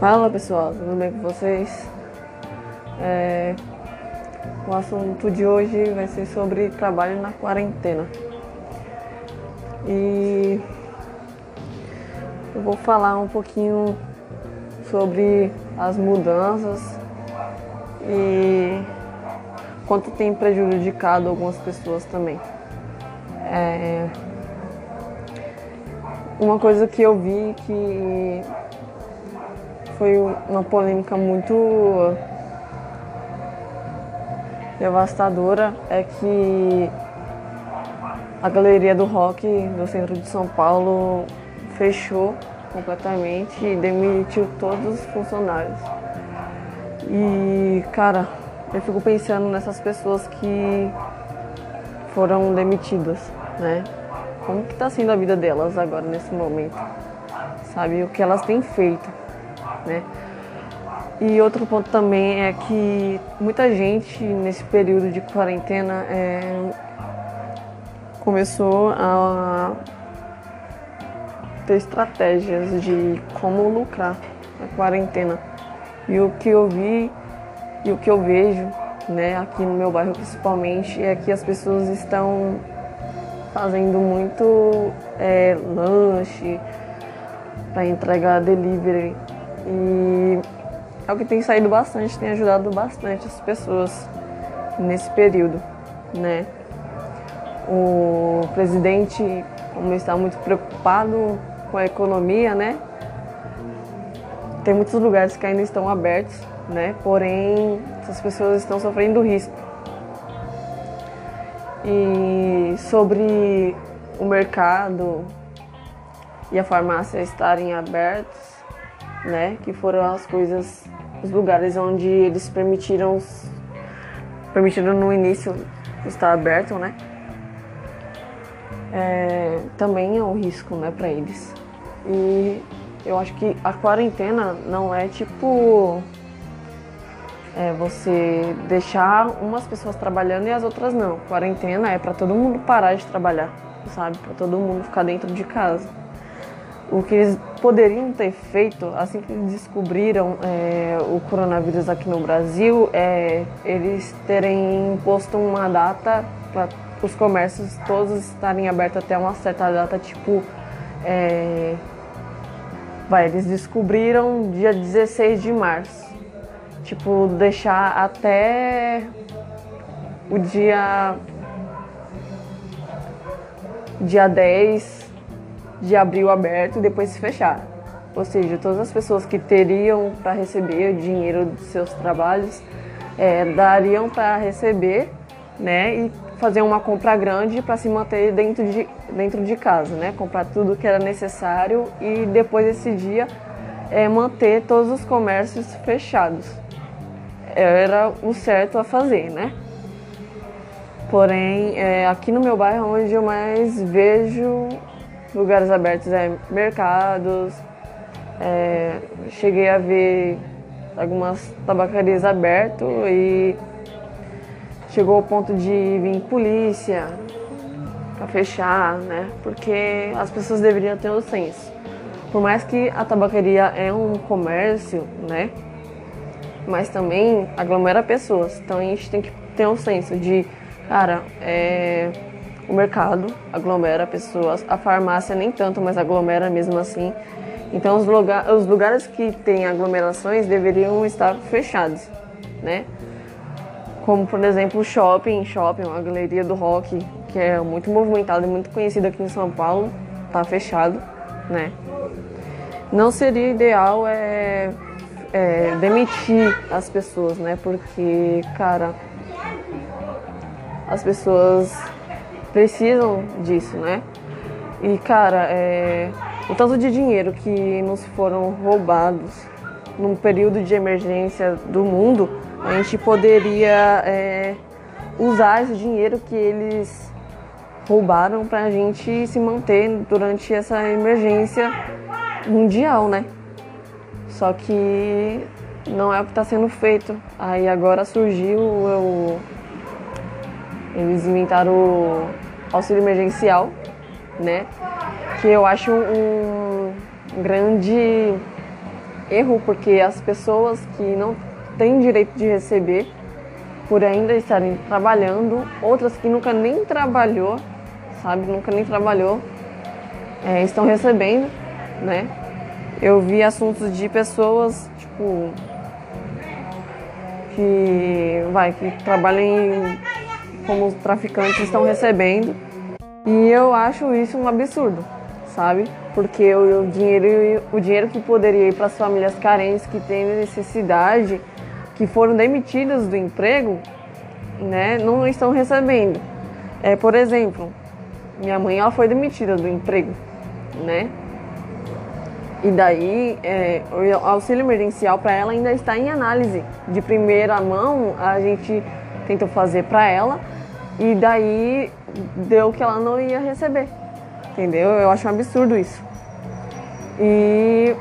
Fala pessoal, tudo bem com vocês? É, o assunto de hoje vai ser sobre trabalho na quarentena. E eu vou falar um pouquinho sobre as mudanças e quanto tem prejudicado algumas pessoas também. É, uma coisa que eu vi que foi uma polêmica muito devastadora é que a galeria do rock do centro de São Paulo fechou completamente e demitiu todos os funcionários. E, cara, eu fico pensando nessas pessoas que foram demitidas, né? Como que tá sendo a vida delas agora nesse momento? Sabe o que elas têm feito, né? E outro ponto também é que muita gente nesse período de quarentena é, começou a ter estratégias de como lucrar na quarentena. E o que eu vi e o que eu vejo, né, aqui no meu bairro principalmente, é que as pessoas estão fazendo muito é, lanche para entregar delivery e é o que tem saído bastante, tem ajudado bastante as pessoas nesse período, né? O presidente, como está muito preocupado com a economia, né? Tem muitos lugares que ainda estão abertos, né? Porém, essas pessoas estão sofrendo risco. E sobre o mercado e a farmácia estarem abertos, né? Que foram as coisas, os lugares onde eles permitiram, permitiram no início estar aberto, né? É, também é um risco, né, para eles. E eu acho que a quarentena não é tipo é você deixar umas pessoas trabalhando e as outras não. Quarentena é para todo mundo parar de trabalhar, sabe? Para todo mundo ficar dentro de casa o que eles poderiam ter feito assim que eles descobriram é, o coronavírus aqui no Brasil é eles terem imposto uma data para os comércios todos estarem abertos até uma certa data, tipo. É, vai, eles descobriram dia 16 de março. Tipo, deixar até o dia. dia 10 de abril aberto e depois se fechar. Ou seja, todas as pessoas que teriam para receber o dinheiro dos seus trabalhos é, dariam para receber né, e fazer uma compra grande para se manter dentro de, dentro de casa, né, comprar tudo que era necessário e depois desse dia é, manter todos os comércios fechados. Era o certo a fazer, né? Porém, é, aqui no meu bairro, onde eu mais vejo lugares abertos é mercados. É, cheguei a ver algumas tabacarias abertas e chegou ao ponto de vir polícia para fechar, né? Porque as pessoas deveriam ter o senso. Por mais que a tabacaria é um comércio, né? Mas também aglomera pessoas. Então a gente tem que ter um senso de, cara, é, o mercado aglomera pessoas, a farmácia nem tanto, mas aglomera mesmo assim. Então os, lugar, os lugares que têm aglomerações deveriam estar fechados, né? Como por exemplo o shopping, shopping, a galeria do rock, que é muito movimentado e muito conhecido aqui em São Paulo, está fechado, né? Não seria ideal é, é, demitir as pessoas, né? Porque, cara, as pessoas precisam disso, né? E cara, é, o tanto de dinheiro que nos foram roubados num período de emergência do mundo, a gente poderia é, usar esse dinheiro que eles roubaram para a gente se manter durante essa emergência mundial, né? Só que não é o que está sendo feito. Aí agora surgiu eles inventaram o auxílio emergencial, né? que eu acho um, um grande erro, porque as pessoas que não têm direito de receber, por ainda estarem trabalhando, outras que nunca nem trabalhou, sabe, nunca nem trabalhou, é, estão recebendo, né? Eu vi assuntos de pessoas, tipo, que vai, que trabalham em, como traficantes estão recebendo. E eu acho isso um absurdo, sabe? Porque o, o dinheiro, o dinheiro que poderia ir para as famílias carentes que têm necessidade, que foram demitidas do emprego, né, não estão recebendo. É, por exemplo, minha mãe ela foi demitida do emprego, né? E daí, é, o auxílio emergencial para ela ainda está em análise. De primeira mão, a gente tentou fazer para ela e daí deu que ela não ia receber. Entendeu? Eu acho um absurdo isso. E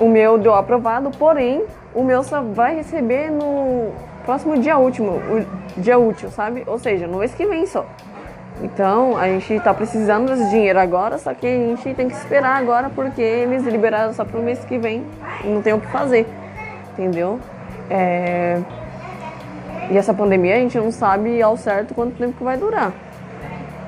o meu deu aprovado, porém, o meu só vai receber no próximo dia último, o dia útil, sabe? Ou seja, no mês que vem só. Então a gente está precisando desse dinheiro agora, só que a gente tem que esperar agora porque eles liberaram só para o mês que vem não tem o que fazer, entendeu? É... E essa pandemia a gente não sabe ao certo quanto tempo que vai durar.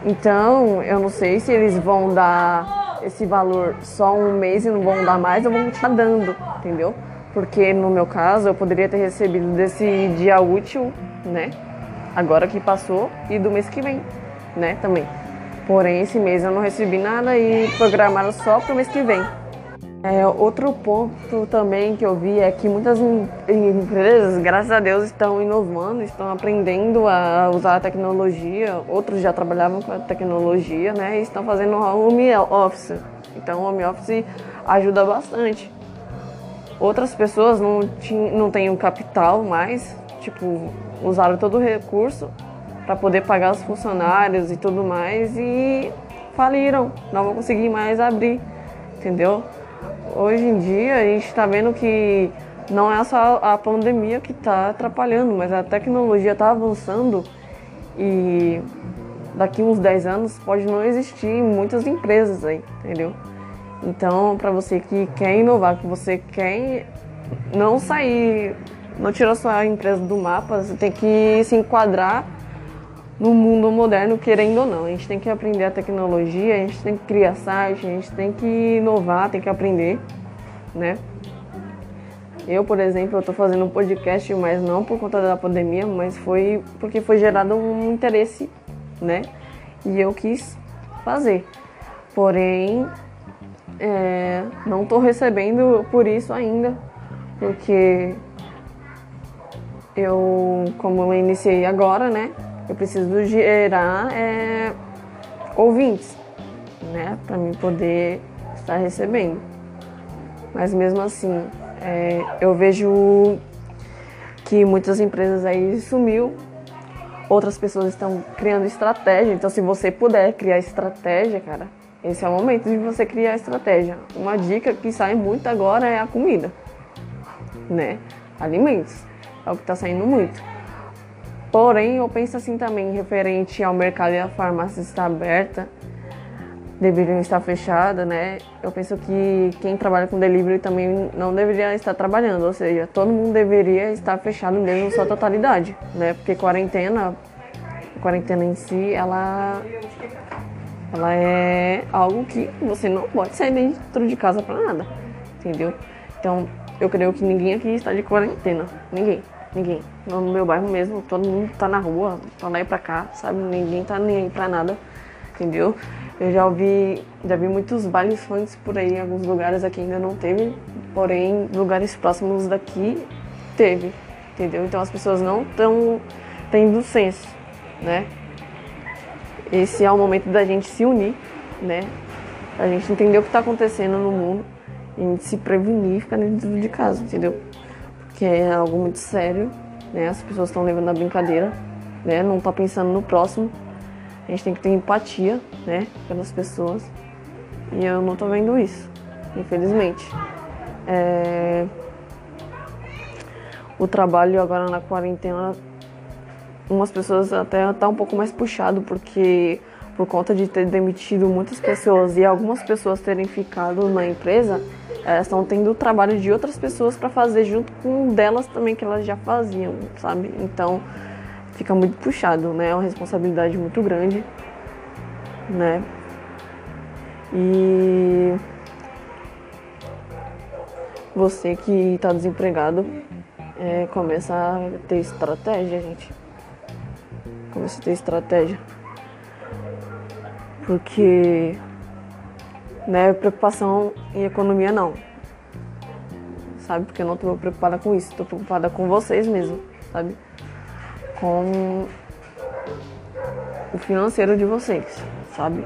Então eu não sei se eles vão dar esse valor só um mês e não vão dar mais, ou vão continuar dando, entendeu? Porque no meu caso eu poderia ter recebido desse dia útil, né? Agora que passou e do mês que vem né, também. Porém, esse mês eu não recebi nada e programaram só para o mês que vem. É, outro ponto também que eu vi é que muitas empresas, graças a Deus, estão inovando, estão aprendendo a usar a tecnologia. Outros já trabalhavam com a tecnologia, né? E estão fazendo home office. Então, home office ajuda bastante. Outras pessoas não, tinham, não têm o capital mais, tipo, usaram todo o recurso para poder pagar os funcionários e tudo mais e faliram, não vão conseguir mais abrir, entendeu? Hoje em dia a gente está vendo que não é só a pandemia que está atrapalhando, mas a tecnologia está avançando e daqui uns 10 anos pode não existir muitas empresas aí, entendeu? Então, para você que quer inovar, que você quer não sair, não tirar sua empresa do mapa, você tem que se enquadrar no mundo moderno, querendo ou não. A gente tem que aprender a tecnologia, a gente tem que criar site, a gente tem que inovar, tem que aprender, né? Eu, por exemplo, estou fazendo um podcast, mas não por conta da pandemia, mas foi porque foi gerado um interesse, né? E eu quis fazer. Porém, é, não estou recebendo por isso ainda, porque eu, como eu iniciei agora, né? Eu preciso gerar é, ouvintes, né, para mim poder estar recebendo. Mas mesmo assim, é, eu vejo que muitas empresas aí sumiu, outras pessoas estão criando estratégia. Então, se você puder criar estratégia, cara, esse é o momento de você criar estratégia. Uma dica que sai muito agora é a comida, né? Alimentos. É o que está saindo muito. Porém, eu penso assim também, referente ao mercado e a farmácia estar aberta, deveriam estar fechadas, né? Eu penso que quem trabalha com delivery também não deveria estar trabalhando, ou seja, todo mundo deveria estar fechado mesmo sua totalidade, né? Porque quarentena, quarentena em si, ela ela é algo que você não pode sair dentro de casa para nada, entendeu? Então, eu creio que ninguém aqui está de quarentena, ninguém. Ninguém. No meu bairro mesmo, todo mundo tá na rua, pra lá e pra cá, sabe? Ninguém tá nem aí pra nada, entendeu? Eu já ouvi, já vi muitos bailes funk por aí, em alguns lugares aqui ainda não teve, porém, lugares próximos daqui teve, entendeu? Então as pessoas não estão tendo senso, né? Esse é o momento da gente se unir, né? A gente entender o que está acontecendo no mundo a gente se prevenir e ficar dentro de casa, entendeu? Que é algo muito sério, né? As pessoas estão levando a brincadeira, né? Não tá pensando no próximo. A gente tem que ter empatia, né? Pelas pessoas. E eu não tô vendo isso, infelizmente. É... O trabalho agora na quarentena, umas pessoas até tá um pouco mais puxado, porque por conta de ter demitido muitas pessoas e algumas pessoas terem ficado na empresa, elas estão tendo o trabalho de outras pessoas para fazer junto com delas também que elas já faziam, sabe? Então fica muito puxado, né? É uma responsabilidade muito grande, né? E você que está desempregado é, começa a ter estratégia, gente. Começa a ter estratégia. Porque né, preocupação em economia não. Sabe? Porque eu não estou preocupada com isso, estou preocupada com vocês mesmo, sabe? Com o financeiro de vocês, sabe?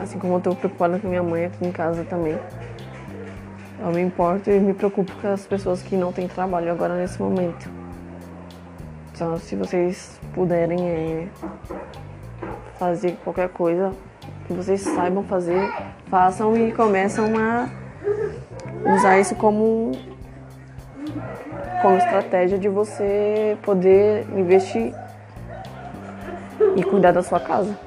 Assim como eu estou preocupada com minha mãe aqui em casa também. Eu me importo e me preocupo com as pessoas que não têm trabalho agora nesse momento. Então, se vocês puderem é, fazer qualquer coisa que vocês saibam fazer, façam e começam a usar isso como, como estratégia de você poder investir e cuidar da sua casa.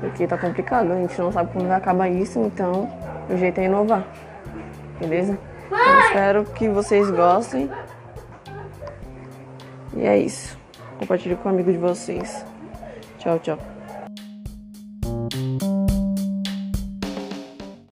Porque tá complicado, a gente não sabe quando vai acabar isso, então o jeito é inovar. Beleza? Eu espero que vocês gostem. E é isso. Compartilhe com um amigo de vocês. Tchau, tchau.